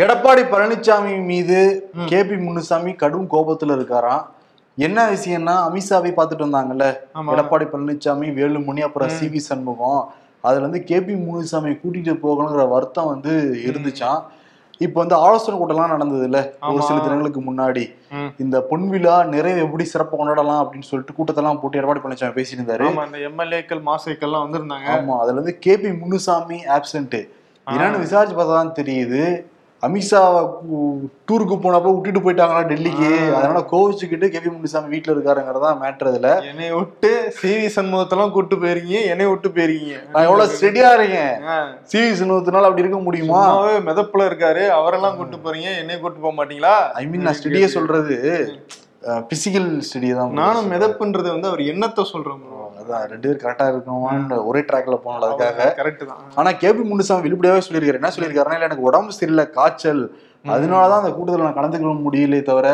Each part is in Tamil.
எடப்பாடி பழனிசாமி மீது கே பி முனுசாமி கடும் கோபத்துல இருக்காராம். என்ன விஷயம்னா அமித்ஷாவை பார்த்துட்டு வந்தாங்கல்ல. எடப்பாடி பழனிசாமி வேலுமணி அப்புறம் சி வி சண்முகம் அதுல வந்து கே பி முனுசாமி கூட்டிட்டு போகணுங்கிற வருத்தம் வந்து இருந்துச்சாம். இப்போ வந்து ஆலோசனை கூட்டம்லாம் நடந்தது இல்ல ஒரு. சில தினங்களுக்கு முன்னாடி. இந்த பொன் விழா நிறைய எப்படி சிறப்பு கொண்டாடலாம் அப்படின்னு சொல்லிட்டு கூட்டத்தெல்லாம் போட்டு எடப்பாடி பழனிசாமி பேசிட்டு இருந்தாரு இந்த எம்எல்ஏக்கள் மாசைக்கள்லாம் வந்திருந்தாங்க. ஆமா அதுல இருந்து கே பி முனுசாமி ஆப்சென்ட் என்னன்னு விசாரிச்சு பார்த்தா தான் தெரியுது. அமித்ஷா டூருக்கு போனப்போ விட்டுட்டு போயிட்டாங்களா டெல்லிக்கு. அதனால கோவிச்சுக்கிட்டு கே பி முனுசாமி வீட்டுல இருக்காருங்கிறதா மேட்ரு இதுல என்னை விட்டு சிவி சண்முகத்தெல்லாம் கூட்டு போயிருக்கீங்க என்னை விட்டு போயிருக்கீங்க. நான் எவ்வளவு ஸ்டெடியா இருக்கேன். சிவி சின்னத்தினால அப்படி இருக்க முடியுமா? மிதப்புல இருக்காரு அவரெல்லாம் கூட்டு போறீங்க என்னை கூட்டு போக மாட்டீங்களா? ஐ மீன் நான் ஸ்டெடியா சொல்றது பிசிக்கல் ஸ்டெடி தான் நானும் மிதப்புன்றது வந்து அவர் எண்ணத்தை சொல்றேன் அதான் ரெண்டு பேரும் கரெக்டா இருக்கணுமான்னு ஒரே ட்ராக்ல போனோம் அதுக்காக. கரெக்ட் தான். ஆனா கேபி முனுசாமி வெளிப்படையாவே சொல்லியிருக்காரு. என்ன சொல்லியிருக்காருன்னா இல்ல எனக்கு உடம்பு சரியில்லை காய்ச்சல். அதனாலதான் அந்த கூட்டத்தில் நான் கலந்துக்க முடியலையே தவிர.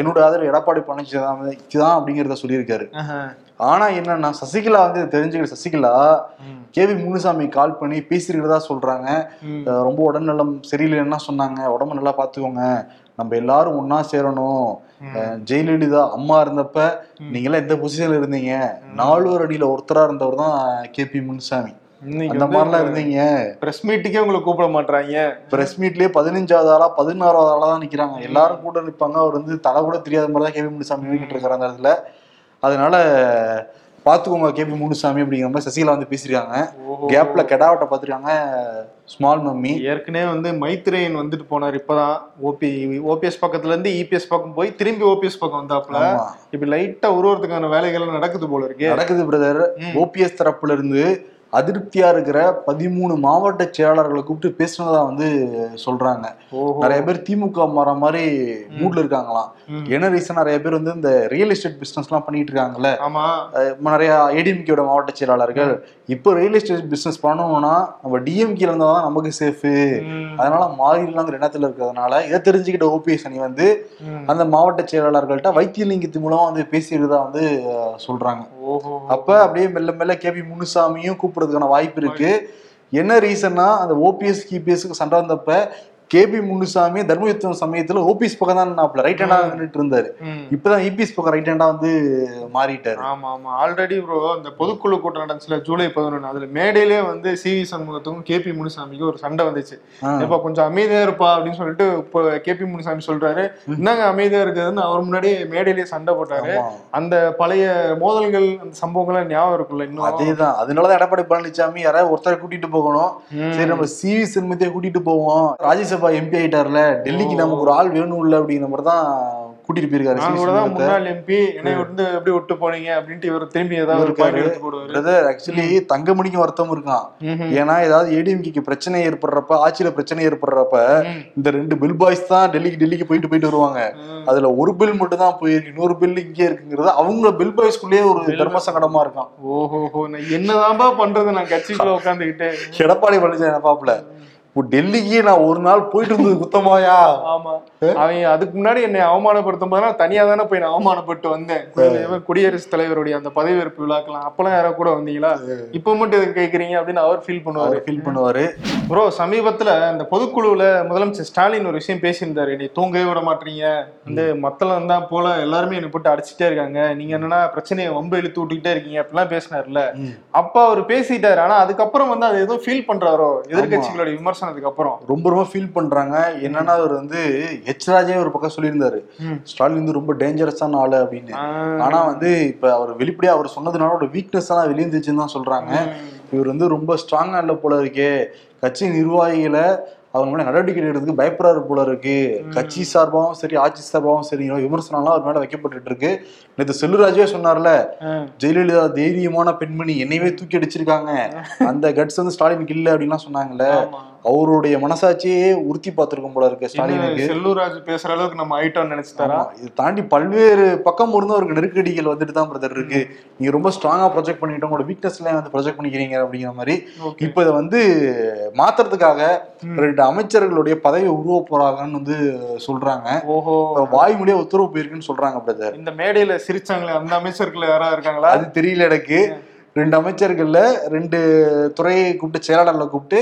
என்னோட ஆதரவு எடப்பாடி பழனிசாமி தான் அப்படிங்கிறத சொல்லியிருக்காரு. ஆனா என்னன்னா சசிகலா வந்து தெரிஞ்சுக்கிற சசிகலா. கேவி முனுசாமி கால் பண்ணி பேசிருக்கிறதா சொல்றாங்க. ரொம்ப உடல்நலம் சரியில்லைன்னா சொன்னாங்க. உடம்பு நல்லா பாத்துக்கோங்க. நம்ம எல்லாரும் ஒன்னா சேரணும். ஜெயலலிதா அம்மா இருந்தப்ப நீங்களாம் எந்த பொசிஷன்ல இருந்தீங்க? நாலு அடியில ஒருத்தரா இருந்தவர் தான் கே பி முனுசாமி. அந்த மாதிரிலாம் இருந்தீங்க. பிரஸ் மீட்டுக்கே உங்களை கூப்பிட மாட்டாங்க பிரஸ் மீட்லயே பதினஞ்சாவது ஆளா பதினாறாவது ஆளா தான் நிக்கிறாங்க. எல்லாரும் கூட நிப்பாங்க. அவர் வந்து தலை கூட தெரியாத மாதிரி தான் கேபி முனுசாமி நின்றுட்டு இருக்காரு அந்த இடத்துல. அதனால பாத்துக்கோங்க கேபி முனுசாமி அப்படிங்கிற மாதிரி சசிகலா வந்து பேசியிருக்காங்க. கேப்ல கெடாவட்ட பாத்துருக்காங்க ஸ்மால் மம்மி. ஏற்கனவே வந்து மைத்ரேயன் வந்துட்டு போனார் இப்பதான் ஓபி ஓபிஎஸ் பக்கத்துல இருந்து இபிஎஸ் பக்கம் போய் திரும்பி ஓபிஎஸ் பக்கம் வந்தாப்புல. ஆமா. இப்ப லைட்டா உருவறதுக்கான வேலைகள் நடக்குது போல இருக்கு. நடக்குது பிரதர் ஓபிஎஸ் தரப்புல இருந்து அதிருப்தியா இருக்கிற பதிமூணு மாவட்ட செயலாளர்களை கூப்பிட்டு பேசுனதா வந்து சொல்றாங்க. நிறைய பேர் திமுக மாற மாதிரி மூட்ல இருக்காங்களாம். என்ன ரீசன் நிறைய பேர் வந்து இந்த ரியல் எஸ்டேட் பிசினஸ் எல்லாம் பண்ணிட்டு இருக்காங்கல்ல. நிறைய ஏடிஎம்கேட மாவட்ட செயலாளர்கள். இப்போ ரியல் எஸ்டேட் பிசினஸ் பண்ணணும்னா நம்ம டிஎம்கேல இருந்தா தான் நமக்கு சேஃப். அதனால மாறிடலாங்கிற எண்ணத்துல இருக்கிறதுனால இதை தெரிஞ்சுக்கிட்ட ஓபிஎஸ் அணி வந்து. அந்த மாவட்ட செயலாளர்கள்ட்ட வைத்தியலிங்கத்து மூலமா வந்து பேசியதா வந்து சொல்றாங்க. அப்ப அப்படியே மெல்ல மெல்ல கேபி முனுசாமியும் கூப்பிடுறதுக்கான வாய்ப்பு இருக்கு. என்ன ரீசன்னா அந்த ஓபிஎஸ் கிபிஎஸ்க்கு சண்டை வந்தப்ப கேபி முனுசாமி தர்மயுத்தம் சமயத்துல ஓபிஎஸ் பக்கம் தான் நாப்ல ரைட் ஹேண்டா நின்றுட்டு இருந்தாரு. இப்பதான் இபிஎஸ் பக்கம் ரைட் ஹேண்டா வந்து மாறிட்டாரு. ஆமா ஆமா. ஆல்ரெடி ப்ரோ அந்த பொதுக்குழு கூட்டம் நடந்துச்சுல ஜூலை பதினொன்று அதுல மேடையிலே வந்து சி வி சண்முகத்துக்கும் கேபி முனுசாமிக்கும் ஒரு சண்டை வந்துச்சு. இப்ப கொஞ்சம் அமைதியா இருப்பா அப்படின்னு சொல்லிட்டு இப்போ கேபி முனுசாமி சொல்றாரு. என்னங்க அமைதியா இருக்குதுன்னு அவர் முன்னாடியே மேடையிலேயே சண்டை போட்டாரு. அந்த பழைய மோதல்கள் அந்த சம்பவங்கள்லாம் ஞாபகம் இருக்குல்ல இன்னும்? அதேதான். அதனாலதான் எடப்பாடி பழனிசாமி யாராவது ஒருத்தரை கூட்டிட்டு போகணும். சரி நம்ம சிவி சின்மத்தையே கூட்டிட்டு போவோம். ராஜ்யசபா எம்பி ஆயிட்டார்ல டெல்லிக்கு நமக்கு ஒரு ஆள் வேணும் இல்ல அப்படிங்கிற மாதிரி தான் கூட்டிட்டு போயிருக்காரு. முன்னாள் எம்பி என்னை வந்து எப்படி விட்டு போனீங்க அப்படின்ட்டு இவர் திரும்பி ஏதாவது இருக்காரு. ஆக்சுவலி தங்கமணிக்கு வருத்தம் இருக்கான். ஏன்னா ஏதாவது ஏடிஎம்கேக்கு பிரச்சனை ஏற்படுறப்ப ஆட்சியில பிரச்சனை ஏற்படுறப்ப. இந்த ரெண்டு பில் பாய்ஸ் தான் டெல்லிக்கு டெல்லிக்கு போயிட்டு போயிட்டு வருவாங்க. அதுல ஒரு பில் மட்டும் தான் போயிருக்கு. இன்னொரு பில் இங்கே இருக்குங்கிறது அவங்க பில் பாய்ஸ்குள்ளேயே ஒரு தர்ம சங்கடமா இருக்கான் நான் என்னதான்பா பண்றது? நான் கட்சிக்குள்ள உட்காந்துக்கிட்டு எடப்பாடி பழனிசாமி பாப்புல? இப்போ டெல்லிக்கு நான் ஒரு நாள் போயிட்டு இருந்தது குத்தமாயா ஆமா. அவன் அதுக்கு முன்னாடி என்னை அவமானப்படுத்தும் போது நான் தனியா தானே போய் நான் அவமானப்பட்டு வந்தேன். குடி- குடியரசுத் தலைவருடைய அந்த பதவியேற்பு விழாக்கெல்லாம் அப்பெல்லாம் யாராவது கூட வந்தீங்களா? இப்ப மட்டும் எதுக்கு கேக்குறீங்க அப்படின்னு அவர் ஃபீல் பண்ணுவாரு. ஃபீல் பண்ணுவாரு. ப்ரோ சமீபத்துல இந்த பொதுக்குழுவுல முதலமைச்சர் ஸ்டாலின் ஒரு விஷயம் பேசியிருந்தாரு. நீ தூங்கவே விட மாட்டீங்க. வந்து மத்தளம் தான் போல எல்லாருமே என்னை போட்டு அடிச்சுட்டே இருக்காங்க. நீங்க என்னன்னா பிரச்சனையை வம்பு இழுத்து விட்டுக்கிட்டே இருக்கீங்க. அப்படிலாம் பேசினார்ல. அப்ப அவர் பேசிட்டாரு. ஆனா அதுக்கப்புறம் வந்து அது எதுவும் ஃபீல் பண்றாரோ? எதிர்கட்சிகளோட விமர்சனத்துக்கு அப்புறம் ரொம்ப ரொம்ப ஃபீல் பண்றாங்க. என்னன்னா அவர் வந்து எச் ராஜே ஒரு பக்கம் சொல்லியிருந்தாரு. ஸ்டாலின் வந்து ரொம்ப டேஞ்சரஸான ஆளு அப்படின்னு. ஆஹ் ஆனா வந்து இப்ப அவர் வெளிப்படையா அவர் சொன்னதுனால ஒரு வீக்னஸ் எல்லாம் வெளியிருந்துச்சுன்னு தான் சொல்றாங்க. இவர் வந்து ரொம்ப ஸ்ட்ராங்கா இல்ல போல இருக்கே. கட்சி நிர்வாகிகளை அவங்க மேல நடவடிக்கை எடுக்கிறதுக்கு பயப்படுறாரு போல இருக்கு. கட்சி சார்பாகவும் சரி ஆட்சி சார்பாகவும் சரி விமர்சனம்லாம் அவர் மேல வைக்கப்பட்டுட்டு இருக்கு நேற்று செல்லுராஜே சொன்னார்ல ஜெயலலிதா தைரியமான பெண்மணி என்னையவே தூக்கி அடிச்சிருக்காங்க. அந்த கட்ஸ் வந்து ஸ்டாலினுக்கு இல்ல அப்படின்லாம் சொன்னாங்கல்ல. அவருடைய மனசாட்சியே உறுத்தி பார்த்திருக்கும் போல இருக்கு ஸ்டாலினுக்கு. செல்லூராஜ் பேசுற அளவுக்கு நம்ம ஆயிட்டோம்னு நினைச்சுட்டாரா? இது தாண்டி பல்வேறு பக்கம் இருந்து அவருக்கு நெருக்கடிகள் வந்துட்டு தான் பிரதர் இருக்கு. நீங்க ரொம்ப ஸ்ட்ராங்கா ப்ரொஜெக்ட் பண்ணிட்டு உங்களோட வீக்னஸ் எல்லாம் வந்து ப்ரொஜெக்ட் பண்ணிக்கிறீங்க அப்படிங்கிற மாதிரி. இப்ப இதை வந்து மாத்துறதுக்காக ரெண்டு அமைச்சர்களுடைய பதவியை உருவ போறாங்கன்னு வந்து சொல்றாங்க. ஓஹோ. வாய்மொழியா உத்தரவு போயிருக்குன்னு சொல்றாங்க பிரதர் இந்த மேடையில சிரிச்சாங்களே அந்த அமைச்சர்கள் யாரா இருக்காங்களா? அது தெரியல எனக்கு. ரெண்டு அமைச்சர்கள்ல ரெண்டு துறையை கூப்பிட்டு செயலாளர்ல கூப்பிட்டு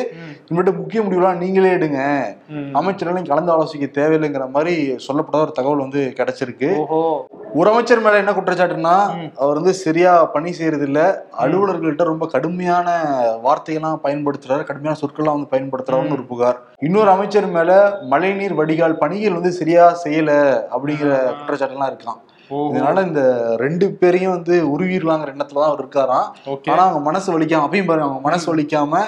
இனிமேட்டு முக்கிய முடிவுலாம் நீங்களே எடுங்க. ம். அமைச்சர்களும் கலந்து ஆலோசிக்க தேவையில்லைங்கிற மாதிரி சொல்லப்பட்ட ஒரு தகவல் வந்து கிடைச்சிருக்கு. ஒரு அமைச்சர் மேல என்ன குற்றச்சாட்டுன்னா. அவர் வந்து சரியா பணி செய்யறது இல்ல அலுவலர்கள்ட்ட ரொம்ப கடுமையான வார்த்தைகள்லாம் பயன்படுத்துறாரு. கடுமையான சொற்கள்லாம் வந்து பயன்படுத்துறாருன்னு ஒரு புகார். இன்னொரு அமைச்சர் மேல மழைநீர் வடிகால் பணிகள் வந்து சரியா செய்யல அப்படிங்கிற குற்றச்சாட்டுலாம் இருக்கான் ஓஹோ இதனால இந்த ரெண்டு பேரையும் வந்து உருவிடலாங்கிற எண்ணத்துல தான் அவர் இருக்காராம். ஆனா அவங்க மனசு வலிக்காம அப்பயும் பாருங்க அவங்க மனசு வலிக்காம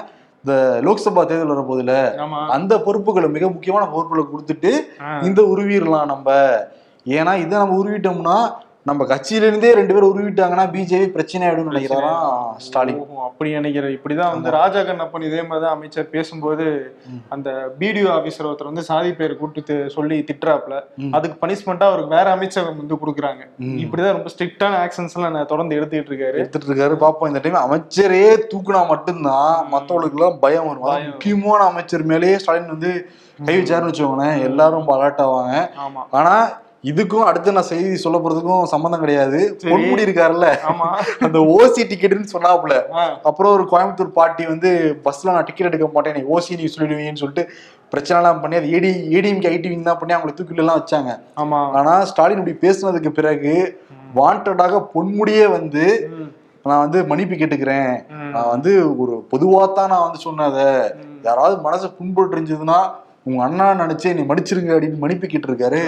இந்த லோக்சபா தேர்தல் வரப்போதுல ஆமா. அந்த பொறுப்புகளை மிக முக்கியமான பொறுப்புகளை கொடுத்துட்டு. இந்த உருவிடலாம் நம்ம. ஏன்னா இதை நம்ம உருவிட்டோம்னா நம்ம கட்சியில இருந்தே ரெண்டு பேரும் உருவிட்டாங்கன்னா பிஜேபி பிரச்சனை ஆயிடும்னு நினைக்கிறாராம் ஸ்டாலின். அப்படி நினைக்கிறேன். இப்படிதான் வந்து ராஜா கண்ணப்பன் இதே மாதிரிதான் அமைச்சர் பேசும்போது. அந்த பிடிஓ ஆபீசர் ஒருத்தர் வந்து சாதி பேர் கூப்பிட்டு தி- சொல்லி திட்டுறாப்ல. அதுக்கு பனிஷ்மெண்டா அவருக்கு வேற அமைச்சகம் வந்து கொடுக்குறாங்க. இப்படிதான் ரொம்ப ஸ்ட்ரிக்டான ஆக்ஷன்ஸ் எல்லாம் தொடர்ந்து எடுத்துக்கிட்டு இருக்காரு. எடுத்துட்டு இருக்காரு. பாப்போம் இந்த டைம் அமைச்சரே தூக்குனா மட்டும்தான் மத்தவங்களுக்கு எல்லாம் பயம் வரும். முக்கியமான அமைச்சர் மேலேயே ஸ்டாலின் வந்து கை வச்சாருன்னு வச்சுக்கோங்களேன். எல்லாரும் ரொம்ப அலர்ட் ஆவாங்க ஆமா. ஆனா இதுக்கும் அடுத்து நான் செய்தி சொல்ல போறதுக்கும் சம்பந்தம் கிடையாது. பொன்முடி இருக்காருல்ல. ஆமா. அந்த ஓசி டிக்கெட்னு சொன்னாப்புல. அப்புறம் ஒரு கோயம்புத்தூர் பாட்டி வந்து பஸ்ல நான் டிக்கெட் எடுக்க மாட்டேன். ஓசி நீ சொல்லிடுவீங்கன்னு சொல்லிட்டு பிரச்சனைலாம் பண்ணி அது ஏடி ஏடிஎம்கே ஐடிவிங் தான் பண்ணி அவங்களை தூக்கில எல்லாம் வச்சாங்க. ஆமா. ஆனா ஸ்டாலின் இப்படி பேசுனதுக்கு பிறகு வாண்டடாக பொன்முடியே வந்து நான் வந்து மன்னிப்பு கேட்டுக்கிறேன். நான் வந்து ஒரு பொதுவா தான் நான் வந்து சொன்னத. யாராவது மனசு புண்பட்டு இருந்ததுன்னா உங்க அண்ணா நினைச்சு நீ மன்னிச்சிருங்க அப்படின்னு மன்னிப்பு கேட்டிருக்காரு.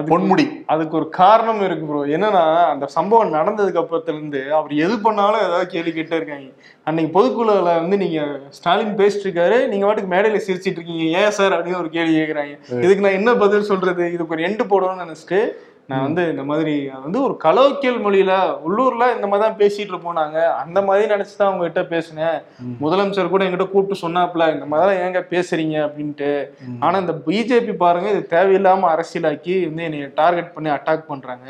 அதுக்கு- பொன்முடி. அதுக்கு ஒரு காரணம் இருக்கு ப்ரோ என்னன்னா அந்த சம்பவம் நடந்ததுக்கு அப்புறத்துல இருந்து அவர் எது பண்ணாலும் ஏதாவது கேள்வி கேட்டே இருக்காங்க. அன்னைக்கு பொதுக்குழுல வந்து நீங்க ஸ்டாலின் பேசிட்டு இருக்காரு நீங்க வாட்டுக்கு மேடையில சிரிச்சிட்டு இருக்கீங்க. ஏன் சார் அப்படின்னு ஒரு கேள்வி கேக்குறாங்க. இதுக்கு நான் என்ன பதில் சொல்றது? இதுக்கு ஒரு எண்டு போடணும்னு நினைச்சிட்டு நான் வந்து இந்த மாதிரி வந்து ஒரு கலோக்கியல் மொழியில உள்ளூர்ல இந்த மாதிரி தான் பேசிட்டு நாங்க அந்த மாதிரி நினைச்சு தான் அவங்க கிட்ட பேசினேன். முதலமைச்சர் கூட என்கிட்ட கூப்பிட்டு சொன்னாப்ல இந்த மாதிரிலாம் ஏங்க பேசுறீங்க அப்படின்ட்டு. ஆனா இந்த பிஜேபி பாருங்க இது தேவையில்லாம அரசியலாக்கி வந்து என்னைய டார்கெட் பண்ணி அட்டாக் பண்றாங்க.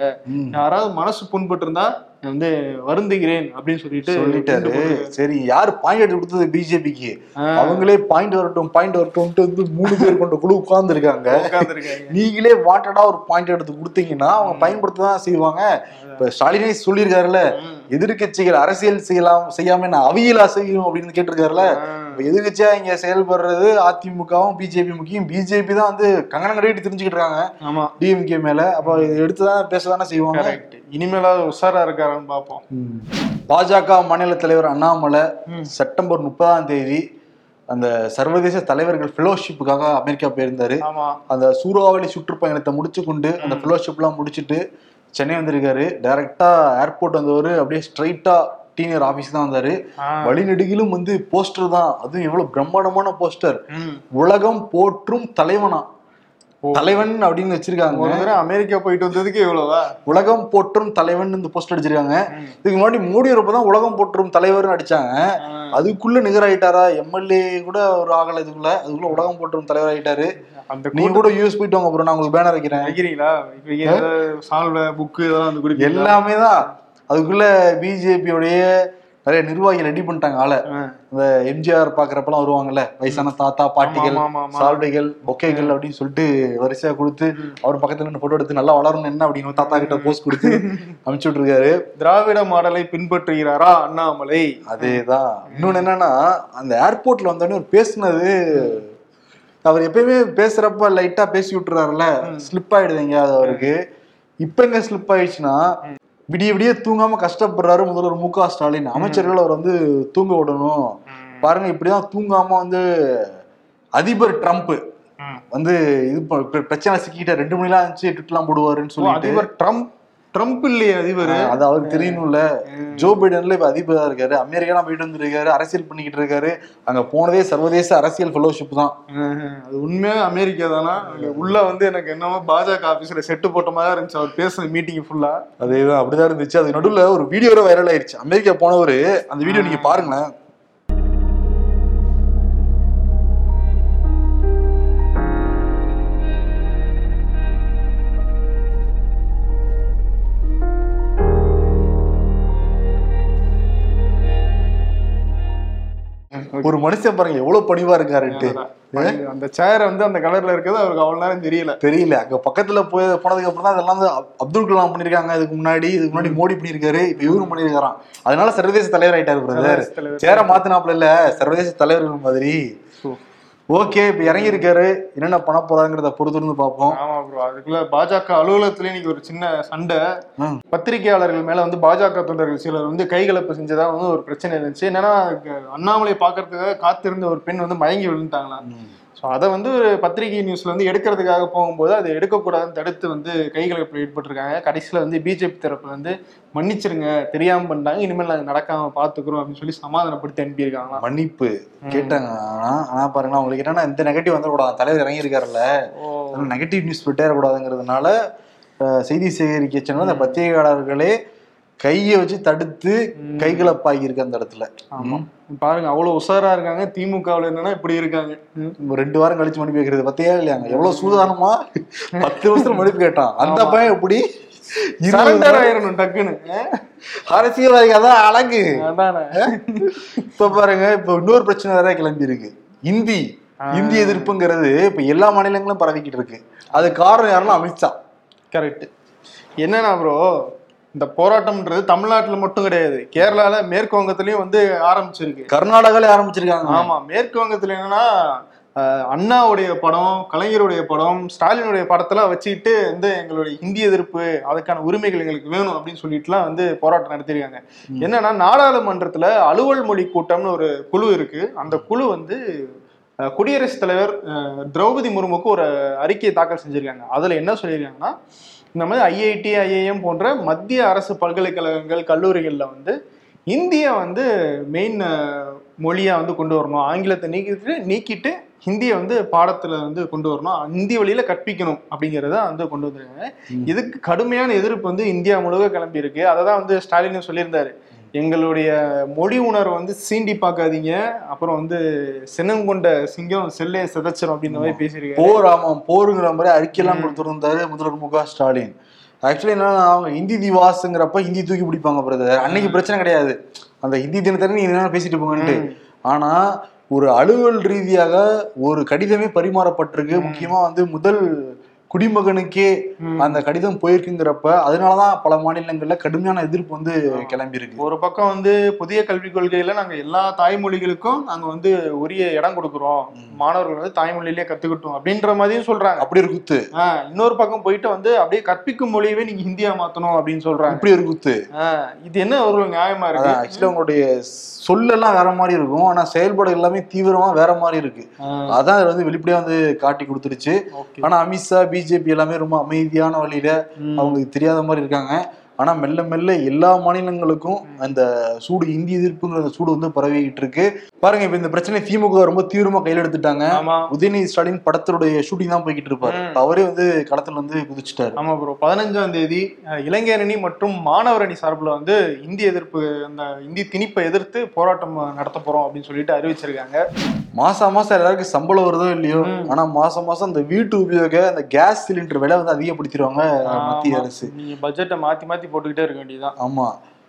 யாராவது மனசு புண்பட்டு இருந்தா வந்து வருந்துகிறேன் அப்படின்னு சொல்லிட்டு சொல்லிட்டாரு. சரி யாரு பாயிண்ட் எடுத்து கொடுத்தது பிஜேபிக்கு அவங்களே பாயிண்ட் வரட்டும் பாயிண்ட் வரட்டும்ட்டு வந்து மூணு பேர் கொண்ட குழு உட்கார்ந்து இருக்காங்க உட்கார்ந்திருக்காங்க. நீங்களே வாண்டடா ஒரு பாயிண்ட் எடுத்து கொடுத்தீங்கன்னா அவங்க பயன்படுத்த தான் செய்வாங்க. இப்ப ஸ்டாலினே சொல்லியிருக்காருல்ல ம். எதிர்க்கட்சிகள் அரசியல் செய்யலாம் செய்யாம நான் அவியலா செய்யும் அப்படின்னு கேட்டிருக்காருல்ல எதிர்க்கட்சியா இங்க செயல்படுறது அதிமுகவும் பிஜேபி முக்கியம் பிஜேபி தான் வந்து கங்கணம் கட்டிட்டு தெரிஞ்சுக்கிட்டு இருக்காங்க ஆமா. டிஎம்கே மேல. அப்ப எடுத்துதான் பேசதானே செய்வாங்க? கரெக்ட் இனிமேலாவது உஷாரா இருக்காரான்னு பாப்போம் பாஜக மாநில தலைவர் அண்ணாமலை. செப்டம்பர் முப்பதாம் தேதி அந்த சர்வதேச தலைவர்கள் ஃபெலோஷிப்புக்காக அமெரிக்கா போயிருந்தாரு. அந்த சூறாவளி சுற்றுப்பயணத்தை முடிச்சு கொண்டு அந்த ஃபெலோஷிப்லாம் முடிச்சுட்டு சென்னை வந்திருக்காரு. டைரக்டா ஏர்போர்ட் வந்தவர் அப்படியே ஸ்ட்ரைட்டா டீனியர் ஆபீஸ் தான் வந்தாரு. வழிநெடுகிலும் வந்து போஸ்டர் தான். அதுவும் எவ்வளவு பிரம்மாண்டமான போஸ்டர். உலகம் போற்றும் தலைவனா. தலைவன் அப்படின்னு வச்சிருக்காங்க. ஒரு தடவை அமெரிக்கா போயிட்டு வந்ததுக்கு இவ்வளவா உலகம் போற்றும் தலைவன் இந்த போஸ்டர் அடிச்சிருக்காங்க. இதுக்கு முன்னாடி மோடி வரப்பதான் உலகம் போற்றும் தலைவர்னு அடிச்சாங்க. அதுக்குள்ள நிகராயிட்டாரா? எம்எல்ஏ கூட ஒரு ஆகல இதுக்குள்ள. அதுக்குள்ள உலகம் போற்றும் தலைவர் ஆயிட்டாரு. அந்த நீங்க கூட யூஎஸ் போயிட்டு வாங்க அப்புறம் நான் உங்களுக்கு பேனர் வைக்கிறேன். வைக்கிறீங்களா? சால்வை புக்கு? எல்லாமே தான். அதுக்குள்ள பிஜேபியோடைய நிறைய நிர்வாகிகள் ரெடி பண்ணிட்டாங்க ஆளை. இந்த எம்ஜிஆர் பாக்குறப்பெல்லாம் வருவாங்கல்ல வயசான தாத்தா பாட்டிகள். சால்வைகள் பொக்கைகள் அப்படின்னு சொல்லிட்டு வரிசையா கொடுத்து அவர் பக்கத்துல நின்று போட்டோ எடுத்து நல்லா வளரணும் என்ன அப்படின்னு தாத்தா கிட்ட போஸ்ட் கொடுத்து அனுப்பிச்சு விட்டுருக்காரு திராவிட மாடலை பின்பற்றுகிறாரா அண்ணாமலை? அதேதான். இன்னொன்னு என்னன்னா அந்த ஏர்போர்ட்ல வந்தோடனே ஒரு பேசுனது அவர் எப்பயுமே பேசுறப்ப லைட்டா பேசி விட்டுறாருல ஸ்லிப் ஆயிடுது எங்கேயாவது அவருக்கு. இப்ப எங்க ஸ்லிப் ஆயிடுச்சுன்னா விடிய விடிய தூங்காம கஷ்டப்படுறாரு முதல்வர் மு க ஸ்டாலின். அமைச்சர்கள் அவர் வந்து தூங்க விடணும். பாருங்க இப்படிதான் தூங்காம வந்து அதிபர் ட்ரம்ப். வந்து இது பிரச்சனை சிக்கிட்ட ரெண்டு மணிலாம் இருந்துச்சு ட்விட்லாம் போடுவாருன்னு ஓ, சொல்லிட்டு. அதிபர் ட்ரம்ப் ட்ரம்ப் இல்லையே அதிபர். அது அவருக்கு தெரியணும்ல. ஜோ பைடன்ல இப்ப அதிபரா இருக்காரு. அமெரிக்காலாம் போயிட்டு வந்திருக்காரு. அரசியல் பண்ணிக்கிட்டு இருக்காரு. அங்க போனதே சர்வதேச அரசியல் ஃபெலோஷிப் தான். அது உண்மையா அமெரிக்கா தானா? அங்க உள்ள வந்து எனக்கு என்னமோ பாஜக ஆபீஸ்ல செட்டு போட்ட மாதிரி இருந்துச்சு. அவர் பேசுன மீட்டிங் ஃபுல்லா அதேதான் அப்படிதான் இருந்துச்சு. அது நடுவுல ஒரு வீடியோ வைரல் ஆயிருச்சு. அமெரிக்கா போனவரு அந்த வீடியோ நீங்க பாருங்களேன். ஒரு மனுஷன் பாருங்க எவ்வளவு பணிவா இருக்காருன்ட்டு. அந்த சேர் வந்து அந்த கலர்ல இருக்கிறது அவருக்கு அவ்வளவு நேரம் தெரியல. தெரியல. அங்க பக்கத்துல போய் போனதுக்கு அப்புறம் தான் அதெல்லாம் அப்துல் கலாம் பண்ணிருக்காங்க இதுக்கு முன்னாடி. இதுக்கு முன்னாடி மோடி பண்ணிருக்காரு இப்ப இவரும் பண்ணிருக்காராம் அதனால சர்வதேச தலைவர் ஆயிட்டாரு பிரதர். சேர மாத்தினாப்ல இல்ல சர்வதேச தலைவர்கள் மாதிரி. ஓகே இப்ப இறங்கி இருக்காரு என்னென்ன பண்ண போறாங்கிறத பொறுத்திருந்து பார்ப்போம். ஆமா ப்ரோ அதுக்குள்ள பாஜக அலுவலகத்துல இன்னைக்கு ஒரு சின்ன சண்டை. பத்திரிகையாளர்கள் மேல வந்து பாஜக தொண்டர்கள் சிலர் வந்து கைகலப்பு செஞ்சதா வந்து ஒரு பிரச்சனை இருந்துச்சு. என்னன்னா அண்ணாமலை பாக்குறதுக்காக காத்திருந்த ஒரு பெண் வந்து மயங்கி விழுந்துட்டாங்களாம். ஸோ அதை வந்து ஒரு பத்திரிகை நியூஸ்ல வந்து எடுக்கிறதுக்காக போகும்போது அதை எடுக்கக்கூடாதுன்னு தடுத்து வந்து கைகலப்பு ஈடுபட்டிருக்காங்க கடைசியில வந்து பிஜேபி தரப்புல வந்து மன்னிச்சிருங்க தெரியாம பண்ணிட்டாங்க இனிமேல் நாங்கள் நடக்காம பாத்துக்கிறோம் அப்படின்னு சொல்லி சமாதானப்படுத்தி அனுப்பியிருக்காங்களாம் மன்னிப்பு. கேட்டாங்க. ஆனா ஆனா பாருங்க அவங்களுக்கு என்னன்னா இந்த நெகட்டிவ் வந்துடக்கூடாது. தலைவர் இறங்கி இருக்காருல்ல ஓ நெகட்டிவ் நியூஸ் விட்டேறக்கூடாதுங்கிறதுனால அஹ், செய்தி சேகரிக்க சொன்ன அந்த பத்திரிகையாளர்களே கையை வச்சு தடுத்து கைகலப்பாகி இருக்கு அந்த இடத்துல. ஆமா. பாருங்க அவ்வளவு உஷாரா இருக்காங்க. திமுகவுல என்னன்னா இப்படி இருக்காங்க. ரெண்டு வாரம் கழிச்சு மன்னிப்பு கேட்கறது பத்தியா இல்லையாங்க எவ்வளவு சூதானமா? பத்து வருஷத்துல மன்னிப்பு கேட்டான். அந்த பையன் எப்படி? ஆயிரணும் டக்குன்னு. அஹ்? அரசியல்வாதிகள் அதான் அழகு. அதானே. இப்ப பாருங்க இப்ப இன்னொரு பிரச்சனை வேற கிளம்பி இருக்கு. இந்தி. இந்தி எதிர்ப்புங்கிறது இப்ப எல்லா மாநிலங்களும் பரவிக்கிட்டு இருக்கு. அது காரணம் யாருன்னா அமித்ஷா. கரெக்ட் என்னன்னா ப்ரோ இந்த போராட்டம்ன்றது தமிழ்நாட்டுல மட்டும் கிடையாது. கேரளால மேற்கு வங்கத்திலயும் வந்து ஆரம்பிச்சிருக்கு. கர்நாடகால ஆரம்பிச்சிருக்காங்க. ஆமா மேற்கு வங்கத்துல என்னன்னா அண்ணாவுடைய படம் கலைஞருடைய படம் ஸ்டாலினுடைய படத்தெல்லாம் வச்சுக்கிட்டு வந்து எங்களுடைய ஹிந்தி எதிர்ப்பு அதுக்கான உரிமைகள் எங்களுக்கு வேணும் அப்படின்னு சொல்லிட்டுலாம் வந்து போராட்டம் நடத்திருக்காங்க. என்னன்னா நாடாளுமன்றத்துல அலுவல் மொழி கூட்டம்னு ஒரு குழு இருக்கு. அந்த குழு வந்து குடியரசுத் தலைவர் திரௌபதி முர்முக்கு ஒரு அறிக்கையை தாக்கல் செஞ்சிருக்காங்க. அதுல என்ன சொல்லியிருக்காங்கன்னா இந்த மாதிரி ஐஐடி ஐஐஎம் போன்ற மத்திய அரசு பல்கலைக்கழகங்கள் கல்லூரிகளில் வந்து இந்திய வந்து மெயின் மொழியா வந்து கொண்டு வரணும். ஆங்கிலத்தை நீக்கிட்டு நீக்கிட்டு ஹிந்தியை வந்து பாடத்துல வந்து கொண்டு வரணும். ஹிந்தி வழியில கற்பிக்கணும் அப்படிங்கிறத வந்து கொண்டு வந்திருக்காங்க. இதுக்கு கடுமையான எதிர்ப்பு வந்து இந்தியா முழுக்க கிளம்பி இருக்கு அதை தான் வந்து ஸ்டாலின் சொல்லியிருந்தாரு. எங்களுடைய மொழி உணர்வை வந்து சீண்டி பார்க்காதீங்க. அப்புறம் வந்து சினம் கொண்ட சிங்கம் செல்லே சிதைச்சிரும் அப்படின்ற மாதிரி பேசியிருக்காரு. போர் ஆமாம் போருங்கிற மாதிரி அறிக்கையெல்லாம் கொடுத்துருந்தாரு முதல்வர் மு க ஸ்டாலின். ஆக்சுவலி என்னன்னா அவங்க ஹிந்தி திவாஸ்ங்கிறப்ப ஹிந்தி தூக்கி பிடிப்பாங்க பிரதர் அன்னைக்கு பிரச்சனை கிடையாது. அந்த ஹிந்தி தினத்தனி நீங்க என்ன பேசிட்டு போங்கன்ட்டு. ஆனா ஒரு அலுவல் ரீதியாக ஒரு கடிதமே பரிமாறப்பட்டிருக்கு. முக்கியமா வந்து முதல் குடிமகனுக்கே. அந்த கடிதம் போயிருக்குங்கிறப்ப அதனாலதான் பல மாநிலங்கள்ல கடுமையான எதிர்ப்பு வந்து கிளம்பி இருக்கு. ஒரு பக்கம் வந்து புதிய கல்விக் கொள்கையில நாங்க எல்லா தாய்மொழிகளுக்கும் நாங்க வந்து உரிய இடம் கொடுக்குறோம். மாணவர்கள் வந்து தாய்மொழியிலேயே கத்துக்கிட்டோம் அப்படின்ற மாதிரியும் சொல்றாங்க. அப்படி ஒரு குத்து. இன்னொரு பக்கம் போயிட்டு வந்து அப்படியே கற்பிக்கும் மொழியவே நீங்க ஹிந்தியா மாத்தணும் அப்படின்னு சொல்றாங்க. இப்படி ஒரு குத்து. இது என்ன ஒரு நியாயமா இருக்கு? ஆக்சுவலி அவங்களுடைய சொல்லெல்லாம் வேற மாதிரி இருக்கும். ஆனா செயல்பாடு எல்லாமே தீவிரமா வேற மாதிரி இருக்கு. அதான் வந்து வெளிப்படையா வந்து காட்டி கொடுத்துருச்சு. ஆனா அமித்ஷா பிஜேபி எல்லாமே ரொம்ப அமைதியான வழியில அவங்களுக்கு தெரியாத மாதிரி இருக்காங்க. ஆனா மெல்ல மெல்ல எல்லா மாநிலங்களுக்கும் அந்த சூடு இந்தி எதிர்ப்புங்கிற அந்த சூடு வந்து பரவிக்கிட்டு இருக்கு. பாருங்க இப்ப இந்த பிரச்சனை திமுக ரொம்ப தீவிரமா கையில் எடுத்துட்டாங்க. உதயநிதி ஸ்டாலின் படத்தினுடைய ஷூட்டிங் தான் போய்கிட்டு இருப்பாரு. அவரே வந்து களத்துல வந்து குதிச்சுட்டாரு. ஆமா ப்ரோ பதினஞ்சாம் தேதி அஹ், இளைஞர் அணி மற்றும் மாணவர் அணி சார்பில் வந்து இந்தி எதிர்ப்பு அந்த இந்தி திணிப்பை எதிர்த்து போராட்டம் நடத்த போறோம் அப்படின்னு சொல்லிட்டு அறிவிச்சிருக்காங்க. மாசம் மாசம் எல்லாருக்கும் சம்பளம் வருதோ இல்லையோ ஆனா மாசம் மாசம் அந்த வீட்டு உபயோக அந்த கேஸ் சிலிண்டர் விலை வந்து அதிகப்படுத்திடுவாங்க மத்திய. அரசு. நீங்க பட்ஜெட்டை மாத்தி மாத்தி போட்டுக்கிட்டே இருக்க வேண்டியதுதான். ஆமா.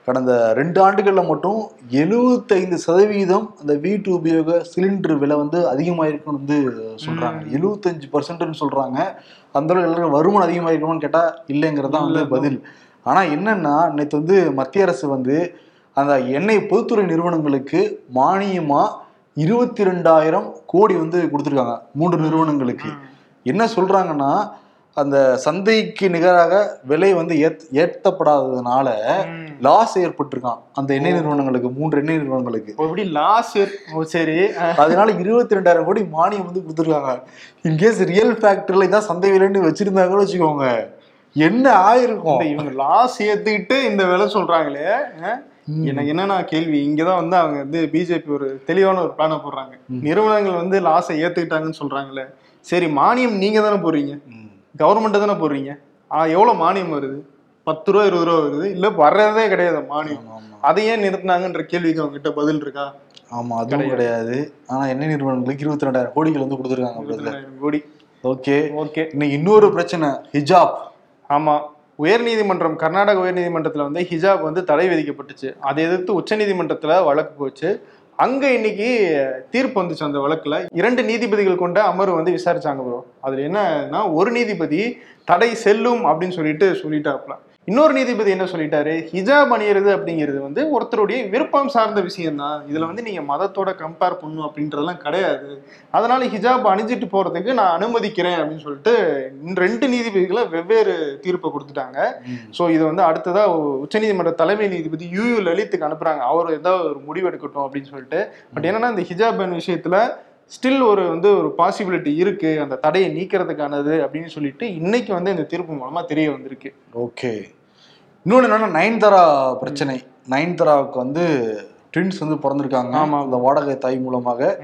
கடந்த ரெண்டு ஆண்டுகள்ல மட்டும் எழுபத்தைந்து சதவீதம் அந்த வீட்டு உபயோக சிலிண்டர் விலை வந்து அதிகமாயிருக்குன்னு வந்து சொல்றாங்க. எழுபத்தஞ்சு பர்சன்ட்னு சொல்றாங்க. அந்த அளவுக்கு எல்லாருக்கும் வருமானம் அதிகமாயிருக்குமான்னு கேட்டா இல்லைங்கிறது தான் வந்து பதில். ஆனா என்னன்னா நேற்று வந்து மத்திய அரசு வந்து அந்த எண்ணெய் பொதுத்துறை நிறுவனங்களுக்கு மானியமா இருபத்தி ரெண்டாயிரம் கோடி வந்து கொடுத்துருக்காங்க. மூன்று நிறுவனங்களுக்கு. என்ன சொல்றாங்கன்னா அந்த சந்தைக்கு நிகராக விலை வந்து ஏற்றப்படாததுனால. லாஸ் ஏற்பட்டிருக்கான். அந்த எண்ணெய் நிறுவனங்களுக்கு மூன்று எண்ணெய் நிறுவனங்களுக்கு. எப்படி லாஸ் சரி. அதனால இருபத்தி ரெண்டாயிரம் கோடி மானியம் வந்து கொடுத்துருக்காங்க. இன்கேஸ் ரியல் ஃபேக்டரியில இதான் சந்தை விலைன்னு வச்சிருந்தாங்கன்னு வச்சுக்கோங்க. என்ன ஆயிருக்கும்? இவங்க லாஸ் ஏத்துக்கிட்டு இந்த விலை சொல்றாங்களே எனக்கு என்னன்னா கேள்வி இங்கதான் வந்து அவங்க வந்து பிஜேபி ஒரு தெளிவான ஒரு பிளான போடுறாங்க. நிறுவனங்கள் வந்து லாஸை ஏத்துக்கிட்டாங்கன்னு சொல்றாங்களே சரி மானியம் நீங்க தானே போடுறீங்க. கவர்மெண்ட் தானே போடுறீங்க? ஆ எவ்வளவு மானியம் வருது? பத்து ரூபா இருபது ரூபா வருது? இல்ல வர்றதே கிடையாது மானியம். அதை ஏன் நிறுத்தினாங்கன்ற கேள்விக்கு அவங்க கிட்ட பதில் இருக்கா? ஆமா அதுவும் கிடையாது. ஆனா எண்ணெய் நிறுவனங்களுக்கு இருபத்தி ரெண்டாயிரம் கோடிகள் வந்து கொடுத்துருக்காங்க கோடி. ஓகே. ஓகே. இன்னைக்கு இன்னொரு பிரச்சனை ஹிஜாப். ஆமா. உயர்நீதிமன்றம் கர்நாடக உயர்நீதிமன்றத்தில் வந்து ஹிஜாப் வந்து தடை விதிக்கப்பட்டுச்சு. அதை எதிர்த்து உச்சநீதிமன்றத்தில் வழக்கு போச்சு. அங்கே இன்னைக்கு தீர்ப்பு வந்துச்சு அந்த வழக்கில். இரண்டு நீதிபதிகள் கொண்ட அமர்வு வந்து விசாரிச்சாங்க ப்ரோ அதில் என்னன்னா ஒரு நீதிபதி தடை செல்லும் அப்படின்னு சொல்லிட்டு சொல்லிட்டாப்ல இன்னொரு நீதிபதி என்ன சொல்லிட்டாரு? ஹிஜாப் அணியிறது அப்படிங்கிறது வந்து ஒருத்தருடைய விருப்பம் சார்ந்த விஷயம் தான் இதுல வந்து நீங்க மதத்தோட கம்பேர் பண்ணும் அப்படின்றதெல்லாம் கிடையாது. அதனால ஹிஜாப் அணிஞ்சிட்டு போறதுக்கு நான் அனுமதிக்கிறேன் அப்படின்னு சொல்லிட்டு ரெண்டு நீதிபதிகளை வெவ்வேறு தீர்ப்பை கொடுத்துட்டாங்க. ஸோ இது வந்து அடுத்ததா உச்சநீதிமன்ற தலைமை நீதிபதி யூ யூ லலித்துக்கு அனுப்புறாங்க. அவர் ஏதாவது ஒரு முடிவு எடுக்கட்டும் அப்படின்னு சொல்லிட்டு. பட் என்னன்னா இந்த ஹிஜாப் விஷயத்துல ஸ்டில் ஒரு வந்து ஒரு பாசிபிலிட்டி இருக்கு. அந்த தடையை நீக்கிறதுக்கானது அப்படின்னு சொல்லிட்டு இன்னைக்கு வந்து இந்த தீர்ப்பு மூலமா தெரிய வந்திருக்கு. ஓகே இன்னொன்று என்னன்னா நயன்தாரா பிரச்சனை. நயன்தாராவுக்கு வந்து ட்வின்ஸ் வந்து பிறந்திருக்காங்க. ஆமா. அந்த வாடகை தாய் மூலமாக.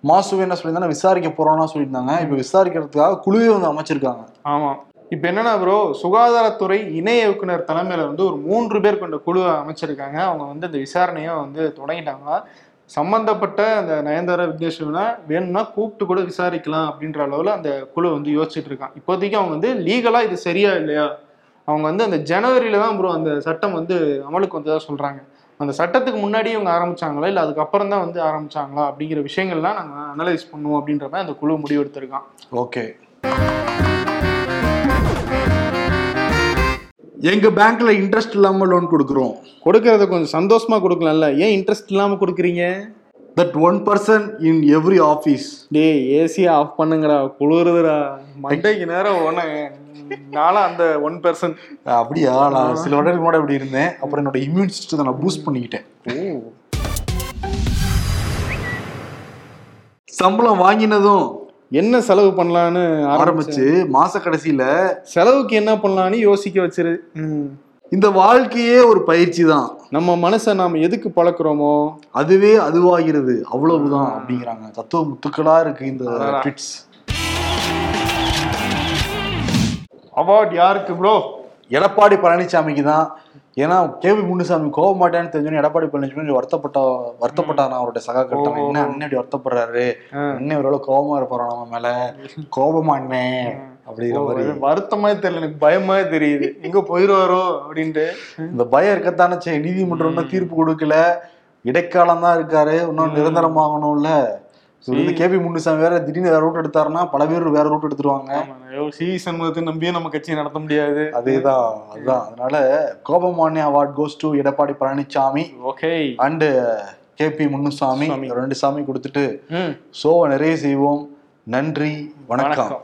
மாசு என்ன சொல்லியிருந்தாங்க விசாரிக்க போறோம்னா சொல்லியிருந்தாங்க. இப்போ விசாரிக்கிறதுக்காக குழுவே வந்து அமைச்சிருக்காங்க. ஆமா. இப்ப என்னன்னா ப்ரோ சுகாதாரத்துறை இணை இயக்குனர் தலைமையில வந்து ஒரு மூன்று பேர் கொண்ட குழுவை அமைச்சிருக்காங்க. அவங்க வந்து இந்த விசாரணையை வந்து தொடங்கிட்டாங்களா சம்பந்தப்பட்ட அந்த நயன்தாரா விக்னேஸ்வரனை வேணும்னா கூப்பிட்டு கூட விசாரிக்கலாம் அப்படின்ற அளவில் அந்த குழு வந்து யோசிச்சுட்டு இருக்கான். இப்போதைக்கு அவங்க வந்து லீகலாக இது சரியா இல்லையா? அவங்க வந்து அந்த ஜனவரியில தான் ப்ரோ அந்த சட்டம் வந்து அமலுக்கு வந்து தான் சொல்கிறாங்க அந்த சட்டத்துக்கு முன்னாடி இவங்க ஆரம்பிச்சாங்களா? இல்லை அதுக்கப்புறம் தான் வந்து ஆரம்பிச்சாங்களா? அப்படிங்கிற விஷயங்கள்லாம் நாங்கள் அனலைஸ் பண்ணுவோம் அப்படின்ற மாதிரி அந்த குழு முடிவெடுத்திருக்கான். ஓகே எங்க பேங்க்ல இன்ட்ரெஸ்ட் இல்லாம லோன் கொடுக்குறோம். கொடுக்கறத கொஞ்சம் சந்தோஷமா கொடுக்கலாம்ல. ஏன் இன்ட்ரெஸ்ட் இல்லாம கொடுக்குறீங்க? That one person in every office டேய் ஏசியை ஆஃப் பண்ணுங்கடா. குளிருதுடா. மண்டைக்கு நேரம் ஒன்று நானும் அந்த ஒன் பர்சன்ட் அப்படியா? நான் சில வருடங்களுக்கு முன்னாடி அப்படி இருந்தேன். அப்புறம் என்னோட இம்யூன் சிஸ்டத்தை நான் பூஸ்ட் பண்ணிக்கிட்டேன். சம்பளம் வாங்கினதும் என்ன செலவு பண்ணலான்னு ஆரம்பிச்சு மாச கடைசியில செலவுக்கு என்ன பண்ணலான்னு யோசிக்க வச்சிரு. இந்த வாழ்க்கையே ஒரு பயிற்சி தான் நம்ம மனசை நாம எதுக்கு பழக்கிறோமோ அதுவே அதுவாகிறது. அவ்வளவுதான் அப்படிங்கிறாங்க. தத்துவ முத்துக்களா இருக்கு இந்த. ட்விட்ஸ் அவார்ட் யாருக்கு ப்ரோ எடப்பாடி பழனிசாமிக்கு தான். ஏன்னா கேபி முனுசாமி கோவ மாட்டேன்னு தெரிஞ்சோன்னு எடப்பாடி பழனிசாமி வருத்தப்பட்ட வருத்தப்பட்டாராம் அவருடைய சகாக்கள் ஓ. என்ன அண்ணன் இப்படி வருத்தப்படுறாரு? அண்ணன் ஒரு கோவமா இருப்பாரா நம்ம மேல? கோபமா அண்ணன் அப்படிங்கிற மாதிரி. வருத்தமா தெரியல எனக்கு பயமா தெரியுது. எங்க போயிருவாரோ அப்படின்ட்டு. இந்த பயம் இருக்கத்தானே நீதிமன்றம் தீர்ப்பு கொடுக்கல. இடைக்காலம் தான் இருக்காரு இன்னும் நிரந்தரமாகணும்ல. இவர் வந்து கேபி முனுசாமி வேற திடீர்னு வேற ரூட் எடுத்தாருன்னா பல பேர் வேற ரூட் எடுத்துருவாங்க. சி சண்முகத்தை நம்பியும் நம்ம கட்சியை நடத்த முடியாது. அதேதான் அதுதான். அதனால கோபமானிய award goes to Edappadi Palaniswami okay and KP Munusamy சாமி. ரெண்டு சாமி கொடுத்துட்டு ஷோவை நிறைய செய்வோம். நன்றி வணக்கம்.